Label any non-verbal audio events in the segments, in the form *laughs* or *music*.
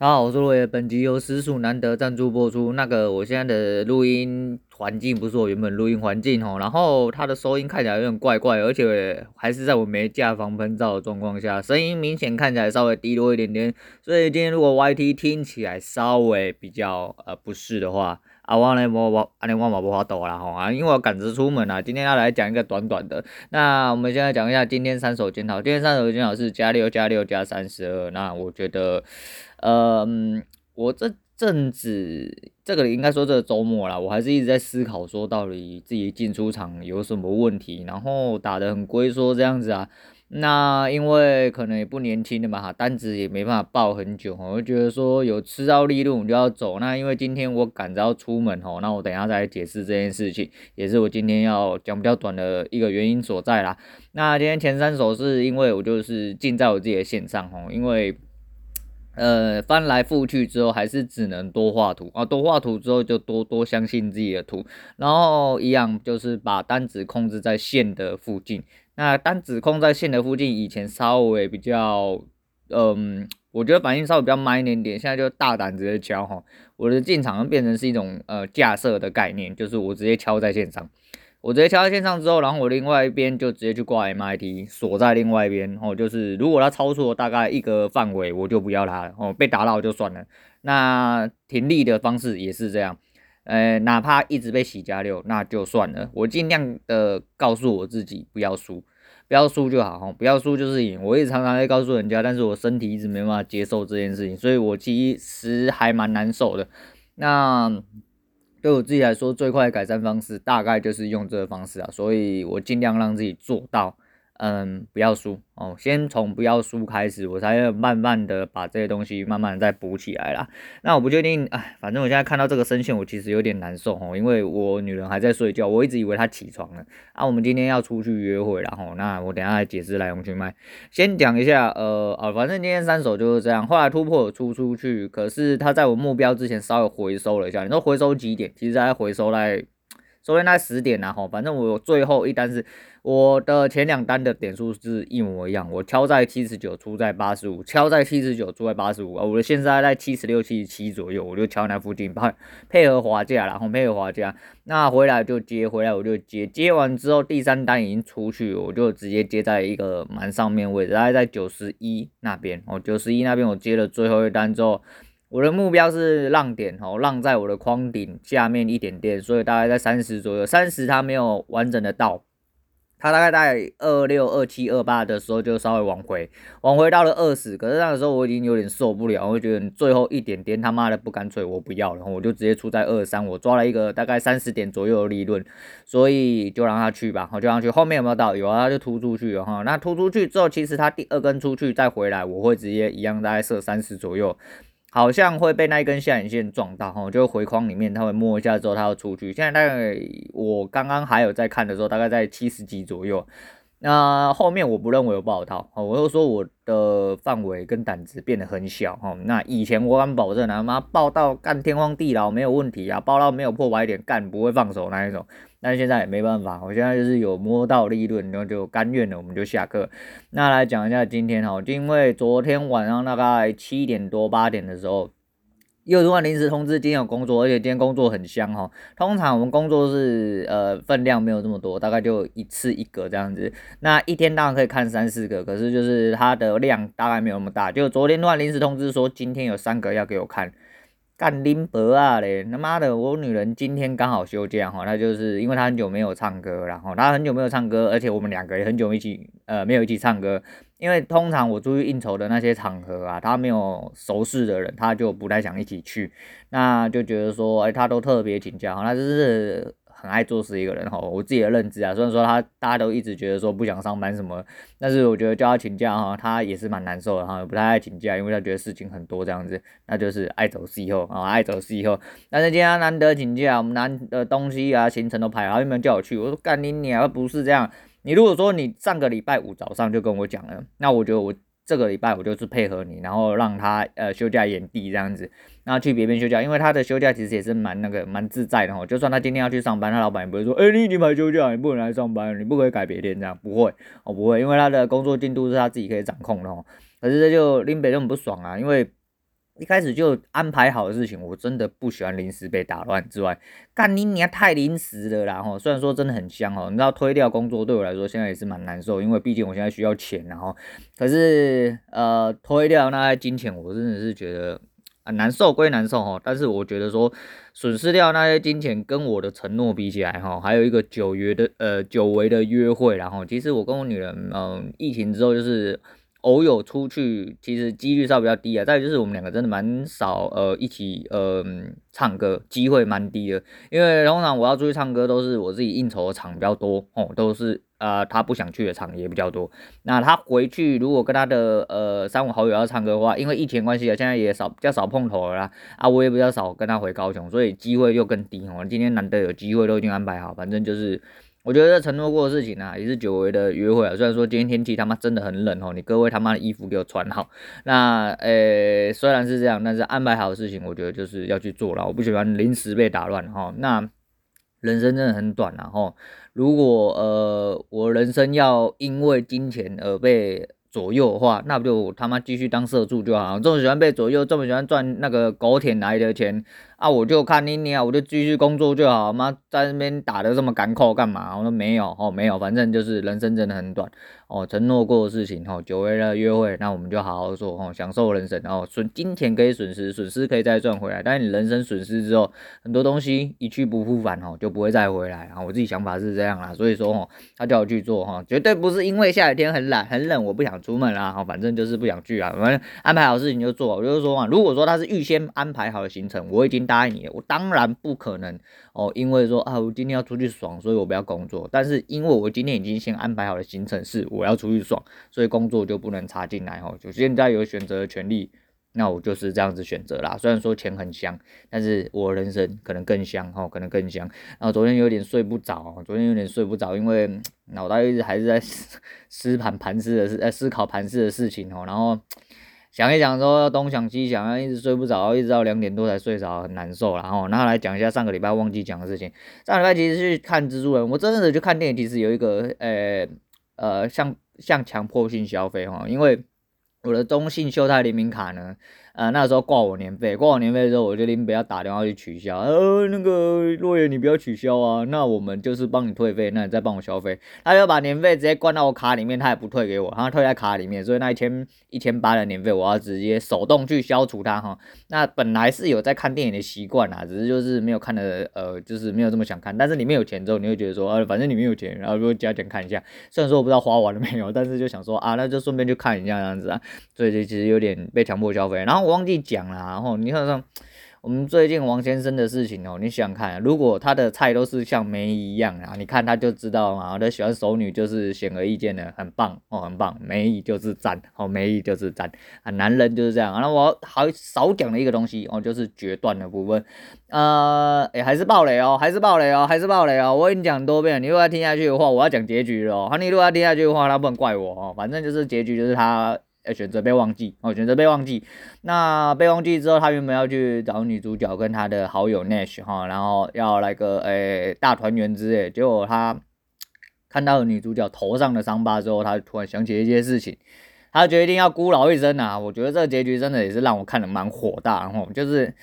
大家好，我是罗爷。本集由实属难得赞助播出。那个，我现在的录音环境不是我原本录音环境哦，然后它的收音看起来有点怪怪，而且还是在我没架防喷罩的状况下，声音明显看起来稍微低落一点点。所以今天如果 YT 听起来稍微比较呃不适的话，啊，我来我我阿连我冇法度啦吼啊，因为我赶着出门啊。今天要来讲一个短短的。那我们现在讲一下今天三手检讨。今天三手检讨是加六加六加三十二。那我觉得。嗯，我这阵子，这个应该说这个周末啦，我还是一直在思考，说到底自己进出场有什么问题，然后打得很龟缩这样子啊。那因为可能也不年轻的嘛，哈单子也没办法报很久，我就觉得说有吃到利润我就要走。那因为今天我赶着要出门吼，那我等一下再来解释这件事情，也是我今天要讲比较短的一个原因所在啦。那今天前三手是因为我就是进在我自己的线上吼，因为。呃，翻来覆去之后，还是只能多画图啊，多画图之后就多多相信自己的图，然后一样就是把单子控制在线的附近。那单指控在线的附近，以前稍微比较，嗯，我觉得反应稍微比较慢一点点，现在就大胆直接敲哈，我的进场变成是一种呃架设的概念，就是我直接敲在线上。我直接敲在线上之后，然后我另外一边就直接去挂 MIT，锁在另外一边。哦，就是如果它超出了大概一个范围，我就不要它了。哦，被打扰就算了。那停利的方式也是这样，呃，哪怕一直被洗加六，那就算了。我尽量的告诉我自己不要输，不要输就好。不要输就是赢。我也常常在告诉人家，但是我身体一直没办法接受这件事情，所以我其实还蛮难受的。那。对我自己来说，最快的改善方式大概就是用这个方式啊，所以我尽量让自己做到。嗯，不要输哦，先从不要输开始，我才要慢慢的把这些东西慢慢再补起来啦。那我不确定，哎，反正我现在看到这个声线，我其实有点难受哦，因为我女人还在睡觉，我一直以为她起床了。啊，我们今天要出去约会啦吼，那我等下来解释来龙去脉。先讲一下，呃，啊，反正今天三手就是这样，后来突破出出去，可是他在我目标之前稍微回收了一下。你说回收几点？其实还回收在。昨天那十点呐，吼，反正我最后一单是我的前两单的点数是一模一样，我敲在七十九，出在八十五，敲在七十九，出在八十五啊，我的现在在七十六、七十七左右，我就敲那附近，配配合滑价，然后配合滑价，那回来就接，回来我就接，接完之后第三单已经出去，我就直接接在一个蛮上面位置，大概在九十一那边，哦，九十一那边我接了最后一单之后。我的目标是浪点哦，浪在我的框顶下面一点点，所以大概在三十左右。三十它没有完整的到，它大概在二六、二七、二八的时候就稍微往回，往回到了二十。可是那个时候我已经有点受不了，我觉得最后一点点他妈的不干脆，我不要了，我就直接出在二三。我抓了一个大概三十点左右的利润，所以就让它去吧，我就让它去。后面有没有到？有啊，它就突出去了哈。那突出去之后，其实它第二根出去再回来，我会直接一样大概设三十左右。好像会被那一根下影线撞到，哈，就回框里面，它会摸一下之后，它要出去。现在大概我刚刚还有在看的时候，大概在七十几左右。那后面我不认为有爆套，我又说我的范围跟胆子变得很小，哈。那以前我敢保证，啊妈报到干天荒地老没有问题啊，报到没有破百点干不会放手那一种。但现在也没办法，我现在就是有摸到利润，然后就甘愿了，我们就下课。那来讲一下今天哈，因为昨天晚上大概七点多八点的时候，又突然临时通知今天有工作，而且今天工作很香哈。通常我们工作是呃分量没有这么多，大概就一次一个这样子。那一天当然可以看三四个，可是就是它的量大概没有那么大。就昨天突然临时通知说今天有三个要给我看。干林伯啊嘞！他妈的，我女人今天刚好休假哈，她就是因为她很久没有唱歌，然后她很久没有唱歌，而且我们两个也很久一起呃没有一起唱歌，因为通常我出去应酬的那些场合啊，他没有熟识的人，他就不太想一起去，那就觉得说，哎，他都特别请假，那就是。很爱做事一个人哈，我自己的认知啊，虽然说他大家都一直觉得说不想上班什么，但是我觉得叫他请假哈，他也是蛮难受的哈，不太爱请假，因为他觉得事情很多这样子，那就是爱走西后啊，爱走西后。但是今天难得请假，我们难的东西啊行程都排好，有没有叫我去？我说干你娘，不是这样。你如果说你上个礼拜五早上就跟我讲了，那我觉得我。这个礼拜我就是配合你，然后让他呃休假延毕这样子，然后去别边休假，因为他的休假其实也是蛮那个蛮自在的哦，就算他今天要去上班，他老板也不会说，哎，你已经排休假，你不能来上班，你不可以改别天这样，不会，哦不会，因为他的工作进度是他自己可以掌控的哦。可是这就林北就很不爽啊，因为一开始就安排好的事情，我真的不喜欢临时被打乱之外，干你你还太临时了啦吼！虽然说真的很香哦，你知道推掉工作对我来说现在也是蛮难受，因为毕竟我现在需要钱，然后可是呃推掉那些金钱，我真的是觉得啊难受归难受哈，但是我觉得说损失掉那些金钱跟我的承诺比起来哈，还有一个久约的呃久违的约会，然后其实我跟我女人嗯、疫情之后就是。偶有出去，其实几率稍微比较低啊。再就是我们两个真的蛮少，呃，一起呃唱歌，机会蛮低的。因为通常我要出去唱歌，都是我自己应酬的场比较多哦，都是呃他不想去的场也比较多。那他回去如果跟他的呃三五好友要唱歌的话，因为疫情关系啊，现在也少比较少碰头了啦。啊，我也比较少跟他回高雄，所以机会又更低哦。今天难得有机会，都已经安排好，反正就是。我觉得承诺过的事情啊，也是久违的约会啊。虽然说今天天气他妈真的很冷哦，你各位他妈的衣服给我穿好。那呃、欸，虽然是这样，但是安排好的事情，我觉得就是要去做了。我不喜欢临时被打乱哈。那人生真的很短啊哈。如果呃我人生要因为金钱而被左右的话，那不就他妈继续当社畜就好。这么喜欢被左右，这么喜欢赚那个狗舔来的钱。啊，我就看你你啊，我就继续工作就好，妈在那边打得这么赶扣干嘛？我说没有哦，没有，反正就是人生真的很短哦，承诺过的事情哦，久违了约会，那我们就好好做哦，享受人生。哦损金钱可以损失，损失可以再赚回来，但是你人生损失之后，很多东西一去不复返哦，就不会再回来。啊我自己想法是这样啦，所以说哦，他叫我去做哈，绝对不是因为下雨天很懒很冷，我不想出门啦，反正就是不想去啊，反正安排好事情就做。我就是说嘛，如果说他是预先安排好的行程，我已经。答应你，我当然不可能哦，因为说啊，我今天要出去爽，所以我不要工作。但是因为我今天已经先安排好了行程是我要出去爽，所以工作就不能插进来哦。就现在有选择的权利，那我就是这样子选择啦。虽然说钱很香，但是我人生可能更香哦，可能更香。然后昨天有点睡不着，昨天有点睡不着，因为脑袋一直还是在 *laughs* 思盘盘事的事，在思考盘事的事情哦，然后。想一想说东想西想，一直睡不着，一直到两点多才睡着，很难受。然后，然后来讲一下上个礼拜忘记讲的事情。上个礼拜其实去看蜘蛛人，我真的去看电影，其实有一个呃呃像像强迫性消费哈，因为我的中信秀泰联名卡呢。啊，那时候挂我年费，挂我年费的时候，我就临不要打电话去取消。呃，那个洛爷，你不要取消啊，那我们就是帮你退费，那你再帮我消费。他就把年费直接关到我卡里面，他也不退给我，他退在卡里面，所以那一千一千八的年费，我要直接手动去消除它哈。那本来是有在看电影的习惯啦，只是就是没有看的，呃，就是没有这么想看。但是里面有钱之后，你会觉得说，呃，反正里面有钱，然后就加钱看一下。虽然说我不知道花完了没有，但是就想说啊，那就顺便去看一下这样子啊。所以就其实有点被强迫消费，然后。忘记讲了，然后你看看我们最近王先生的事情哦，你想看，如果他的菜都是像梅姨一样啊，你看他就知道嘛，他喜欢熟女就是显而易见的，很棒哦，很棒，梅姨就是赞哦，梅姨就是赞啊，男人就是这样。然后我好少讲的一个东西哦，就是决断的部分，呃，诶，还是爆雷哦，还是爆雷哦，还是爆雷哦，我已经讲多遍，你如果要听下去的话，我要讲结局了哦，你如果要听下去的话，那不能怪我哦，反正就是结局就是他。选择被忘记哦，选择被忘记。那被忘记之后，他原本要去找女主角跟他的好友 Nash 哈，然后要来个诶、大团圆之类。结果他看到了女主角头上的伤疤之后，他突然想起一些事情，他决定要孤老一生啊。我觉得这个结局真的也是让我看的蛮火大，然后就是。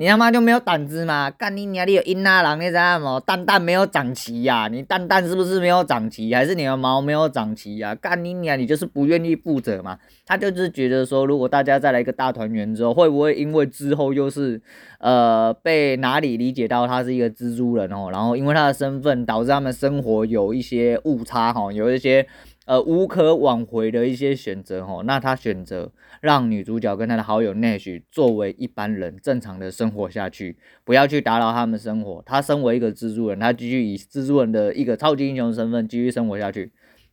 你他妈就没有胆子吗？干你娘！你有阴拉郎，你知道吗？蛋蛋没有长齐呀、啊？你蛋蛋是不是没有长齐？还是你的毛没有长齐呀、啊？干你娘！你就是不愿意负责嘛？他就是觉得说，如果大家再来一个大团圆之后，会不会因为之后又是呃被哪里理解到他是一个蜘蛛人哦？然后因为他的身份导致他们生活有一些误差哈，有一些。呃，无可挽回的一些选择吼，那他选择让女主角跟他的好友 Nash 作为一般人正常的生活下去，不要去打扰他们生活。他身为一个蜘蛛人，他继续以蜘蛛人的一个超级英雄身份继续生活下去。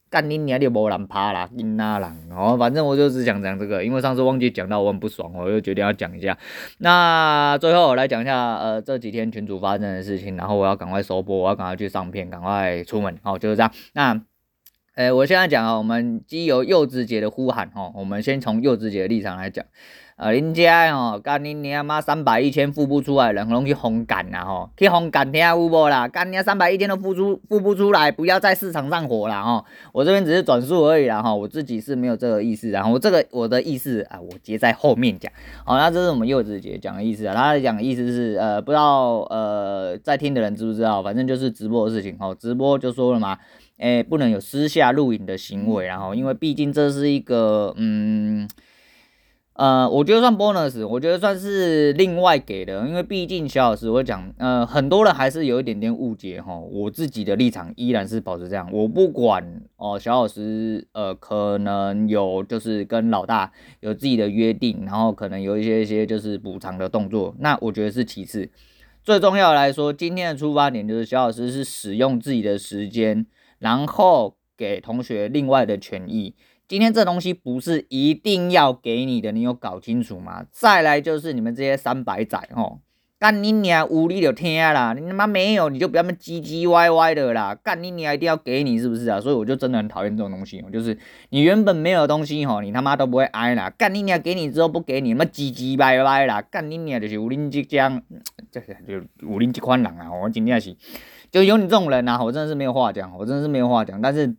干你娘的无人怕啦，阴那人哦，反正我就只想讲这个，因为上次忘记讲到我很不爽，我就决定要讲一下。那最后我来讲一下，呃，这几天群主发生的事情，然后我要赶快收播，我要赶快去上片，赶快出门，好，就是这样。那。诶，我现在讲啊，我们基由柚子姐的呼喊哦，我们先从柚子姐的立场来讲。呃，人家哦，干你娘妈三百一千付不出来，人拢去红干啦吼，去红干听有无啦？干你三百一千都付出付不出来，不要在市场上火了吼。我这边只是转述而已啦哈，我自己是没有这个意思，然后我这个我的意思啊，我接在后面讲。好，那这是我们柚子姐讲的意思啊，她讲的意思是呃，不知道呃在听的人知不知道，反正就是直播的事情哦，直播就说了嘛，诶，不能有私下录影的行为，然后因为毕竟这是一个嗯。呃，我觉得算 bonus，我觉得算是另外给的，因为毕竟小老师我讲，呃，很多人还是有一点点误解哈。我自己的立场依然是保持这样，我不管哦、呃，小老师呃可能有就是跟老大有自己的约定，然后可能有一些一些就是补偿的动作，那我觉得是其次，最重要的来说，今天的出发点就是小老师是使用自己的时间，然后给同学另外的权益。今天这东西不是一定要给你的，你有搞清楚吗？再来就是你们这些三百仔哦，干你娘无理就听啦，你他妈没有你就不要那么唧唧歪歪的啦，干你娘一定要给你是不是啊？所以我就真的很讨厌这种东西哦，就是你原本没有东西吼，你他妈都不会挨啦，干你娘给你之后不给你，他妈唧唧歪歪啦，干你娘就是有恁这样，这就有恁这款人啊，我今天是就有你这种人啊，我真的是没有话讲，我真的是没有话讲，但是。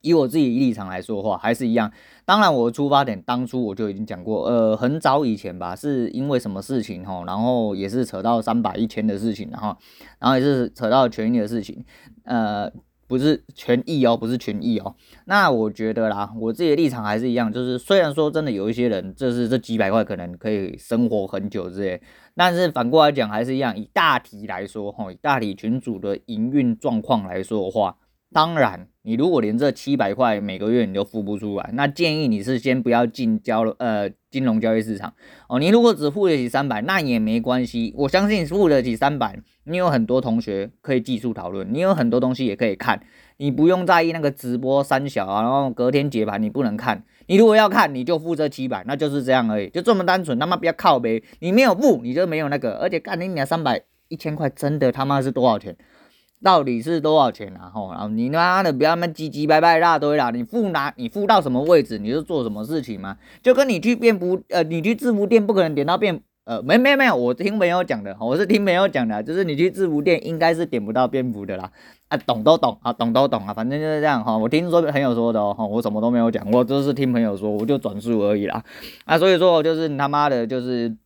以我自己立场来说的话，还是一样。当然，我的出发点当初我就已经讲过，呃，很早以前吧，是因为什么事情吼，然后也是扯到三百一千的事情，然后，然后也是扯到权益的事情，呃，不是权益哦，不是权益哦。那我觉得啦，我自己的立场还是一样，就是虽然说真的有一些人，就是这几百块可能可以生活很久之类，但是反过来讲还是一样，以大体来说，哈，以大体群组的营运状况来说的话。当然，你如果连这七百块每个月你都付不出来，那建议你是先不要进交呃金融交易市场哦。你如果只付得起三百，那也没关系。我相信付得起三百，你有很多同学可以技术讨论，你有很多东西也可以看，你不用在意那个直播三小啊，然后隔天解盘你不能看。你如果要看，你就付这七百，那就是这样而已，就这么单纯。他妈不要靠呗，你没有付你就没有那个，而且干你娘三百一千块真的他妈是多少钱？到底是多少钱啊？吼，然后你他妈的不要那么唧唧歪歪一大堆啦！你付哪？你付到什么位置，你就做什么事情嘛。就跟你去便服，呃，你去制服店不可能点到便，呃，没没没有，我听朋友讲的，我是听朋友讲的，就是你去制服店应该是点不到便服的啦。啊，懂都懂啊，懂都懂啊，反正就是这样哈。我听说朋友说的哦，我什么都没有讲，我就是听朋友说，我就转述而已啦。啊，所以说就是你他妈的，就是。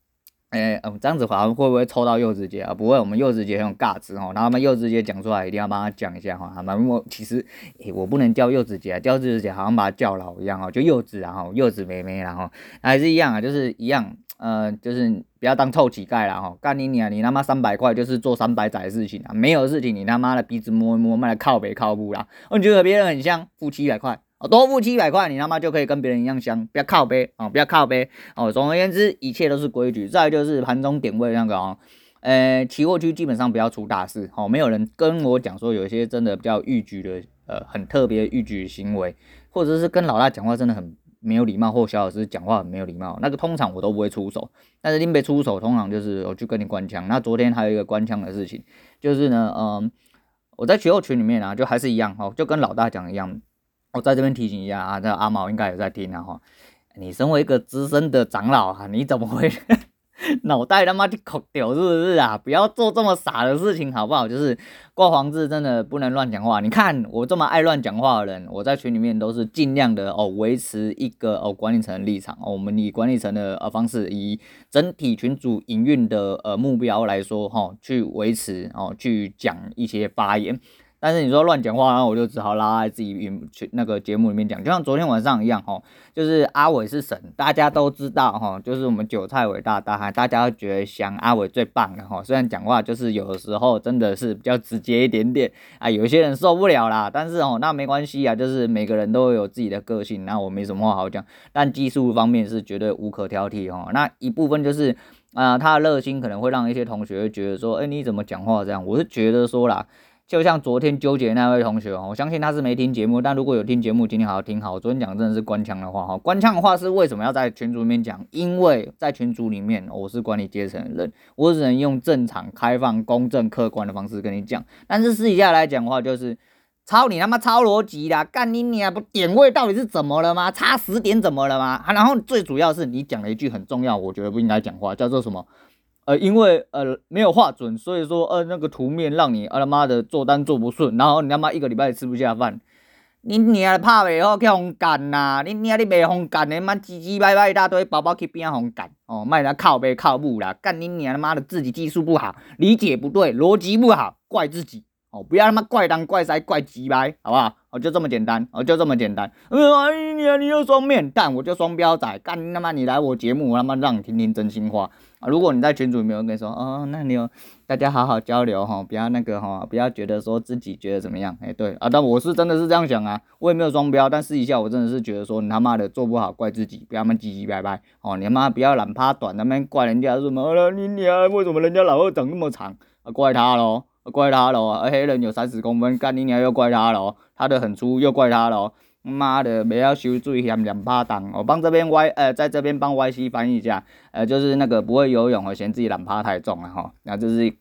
哎，嗯，这样子好像会不会抽到柚子姐啊？不会，我们柚子姐很有尬词哈。然后他们柚子姐讲出来，一定要帮她讲一下哈。他们我其实，哎，我不能叫柚子姐啊，叫柚子姐好像把她叫老一样哦，就柚子然后柚子妹妹然后还是一样啊，就是一样，呃，就是不要当臭乞丐了哈。干你你啊，你他妈三百块就是做三百载的事情啊，没有事情你他妈的鼻子摸一摸，卖的靠北靠步啦。我觉得别人很像，付七百块。多付七百块，你他妈就可以跟别人一样香，不要靠背啊，不要靠背哦。总而言之，一切都是规矩。再就是盘中点位那个哦，呃，期货区基本上不要出大事哦。没有人跟我讲说有一些真的比较逾矩的，呃，很特别逾矩的行为，或者是跟老大讲话真的很没有礼貌，或小老师讲话很没有礼貌，那个通常我都不会出手。但是林北出手，通常就是我去跟你官腔。那昨天还有一个官腔的事情，就是呢，嗯、我在期货群里面啊，就还是一样哦，就跟老大讲一样。我在这边提醒一下啊，这阿毛应该有在听啊哈。你身为一个资深的长老啊，你怎么会 *laughs* 脑袋他妈就口掉是不是啊？不要做这么傻的事情好不好？就是挂黄字真的不能乱讲话。你看我这么爱乱讲话的人，我在群里面都是尽量的哦，维持一个哦管理层的立场哦。我们以管理层的呃方式，以整体群组营运的呃目标来说哈，去维持哦，去讲一些发言。但是你说乱讲话，然后我就只好拉在自己去那个节目里面讲，就像昨天晚上一样哈，就是阿伟是神，大家都知道哈，就是我们韭菜伟大大汉，大家都觉得想阿伟最棒的哈。虽然讲话就是有的时候真的是比较直接一点点啊，有些人受不了啦，但是哦，那没关系啊，就是每个人都有自己的个性，那我没什么话好讲。但技术方面是绝对无可挑剔哈。那一部分就是啊、他的热心可能会让一些同学觉得说，哎、你怎么讲话这样？我是觉得说啦。就像昨天纠结那位同学哦，我相信他是没听节目，但如果有听节目，今天好好听好。昨天讲真的是官腔的话哈，官腔的话是为什么要在群组里面讲？因为在群组里面我是管理阶层的人，我只能用正常、开放、公正、客观的方式跟你讲。但是私底下来讲的话，就是抄你他妈抄逻辑啦！干你你啊不点位到底是怎么了吗？差十点怎么了吗？然后最主要是你讲了一句很重要，我觉得不应该讲话，叫做什么？呃，因为呃没有画准，所以说呃那个图面让你啊他妈的做单做不顺，然后你他妈一个礼拜吃不下饭。你娘拍袂好去烘干呐！你娘你袂烘干的，妈唧唧歪歪一大堆，包包去边烘干哦，卖人靠背靠母啦！干你娘他妈的自己技术不好，理解不对，逻辑不好，怪自己。哦，不要他妈怪当怪塞怪鸡掰，好不好？哦，就这么简单，哦，就这么简单。哎呀，你又双面，蛋我就双标仔，干他妈你来我节目，我他妈让你听听真心话啊！如果你在群组里面，我跟你说，哦，那你有大家好好交流哈，不要那个哈，不要觉得说自己觉得怎么样，哎，对啊，但我是真的是这样想啊，我也没有双标，但私底下我真的是觉得说你他妈的做不好怪自己，不要那么唧唧歪歪哦，你他妈不要懒趴短，他妈怪人家什么了，你你啊，为什么人家老二长那么长啊？怪他喽。怪他喽，而黑人有三十公分，干你娘又怪他喽，他的很粗又怪他喽，妈的，没要修最嫌两巴当，我帮这边 Y 呃，在这边帮 Y C 翻译一下，呃，就是那个不会游泳，嫌自己懒趴太重了哈，那就是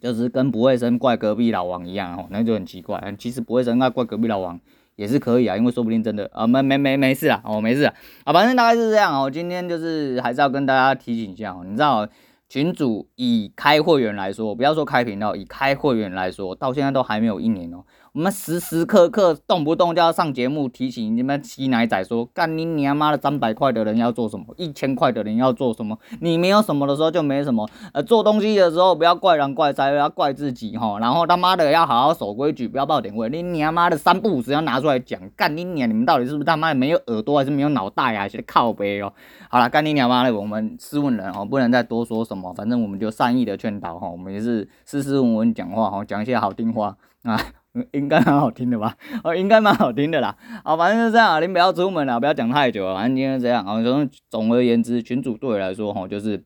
就是跟不会生怪隔壁老王一样哦，那就很奇怪，其实不会生那怪隔壁老王也是可以啊，因为说不定真的啊，没没没没事啊，哦，没事啊，啊，反正大概是这样哦，今天就是还是要跟大家提醒一下哦，你知道。群主以开会员来说，不要说开频道，以开会员来说，到现在都还没有一年哦。我们时时刻刻动不动就要上节目提醒你们吸奶仔说，干你娘妈的三百块的人要做什么，一千块的人要做什么。你没有什么的时候就没什么。呃，做东西的时候不要怪人怪哉，要怪自己哈。然后他妈的要好好守规矩，不要爆点位。你娘妈的三不五时要拿出来讲，干你娘！你们到底是不是他妈的没有耳朵，还是没有脑袋啊？写的靠北哦。好了，干你娘妈的，我们斯文人哦，不能再多说什么。反正我们就善意的劝导哈，我们也是斯斯文文讲话哈，讲一些好听话啊。应该蛮好听的吧？*laughs* 哦，应该蛮好听的啦。好，反正就这样啊，您不要出门了，不要讲太久了。反正今天这样。啊，总总而言之，群主对我来说，哈，就是。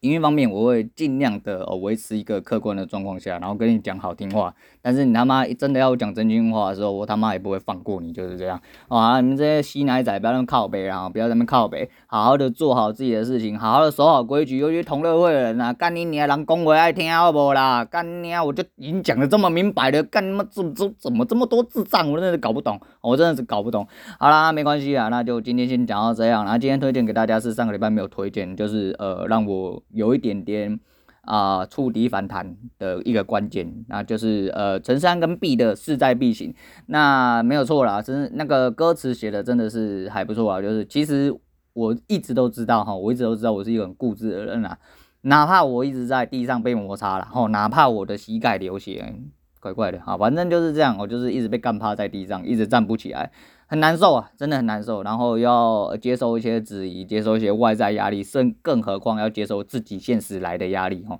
音乐方面，我会尽量的哦维持一个客观的状况下，然后跟你讲好听话。但是你他妈真的要讲真心话的时候，我他妈也不会放过你，就是这样。啊，你们这些吸奶仔不要那么靠北啊，不要那么靠北，好好的做好自己的事情，好好的守好规矩。尤其同乐会的人啊，干你娘，人讲话爱听好不啦？干你娘，我就已经讲的这么明白了，干他妈怎怎怎么这么多智障，我真的是搞不懂，我真的是搞不懂。好啦，没关系啊，那就今天先讲到这样。然后今天推荐给大家是上个礼拜没有推荐，就是呃让我。有一点点啊、触底反弹的一个关键，那就是呃，陈山跟 B 的势在必行，那没有错啦，真那个歌词写的真的是还不错啊。就是其实我一直都知道哈，我一直都知道我是一个很固执的人啊，哪怕我一直在地上被摩擦了，哈，哪怕我的膝盖流血，怪怪的啊，反正就是这样，我就是一直被干趴在地上，一直站不起来。很难受啊，真的很难受。然后要接受一些质疑，接受一些外在压力，甚更何况要接受自己现实来的压力哈。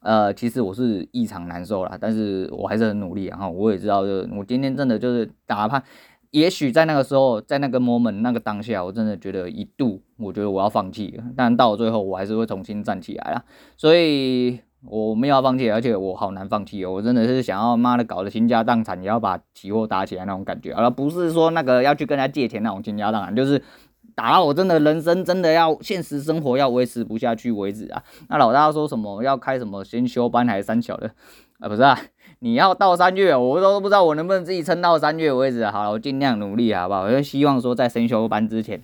呃，其实我是异常难受啦，但是我还是很努力啊。我也知道，就我今天真的就是哪怕，也许在那个时候，在那个 moment 那个当下，我真的觉得一度，我觉得我要放弃了。但到了最后，我还是会重新站起来啦。所以。我没有要放弃，而且我好难放弃哦！我真的是想要妈的搞得倾家荡产，也要把期货打起来那种感觉，而不是说那个要去跟人家借钱那种倾家荡产，就是打到我真的人生真的要现实生活要维持不下去为止啊！那老大说什么要开什么先修班还是三小的啊？不是啊，你要到三月，我都不知道我能不能自己撑到三月为止。好了，我尽量努力好不好？我就希望说在先修班之前。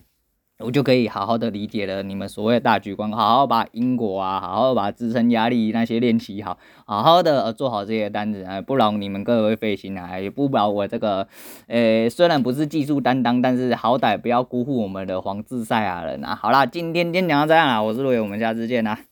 我就可以好好的理解了你们所谓的大局观，好好把因果啊，好好把支撑压力那些练习好，好好的做好这些单子啊，不劳你们各位费心啊，也不劳我这个，呃，虽然不是技术担当，但是好歹不要辜负我们的黄志赛啊人啊。好啦，今天先讲到这样啦，我是陆伟，我们下次见啦。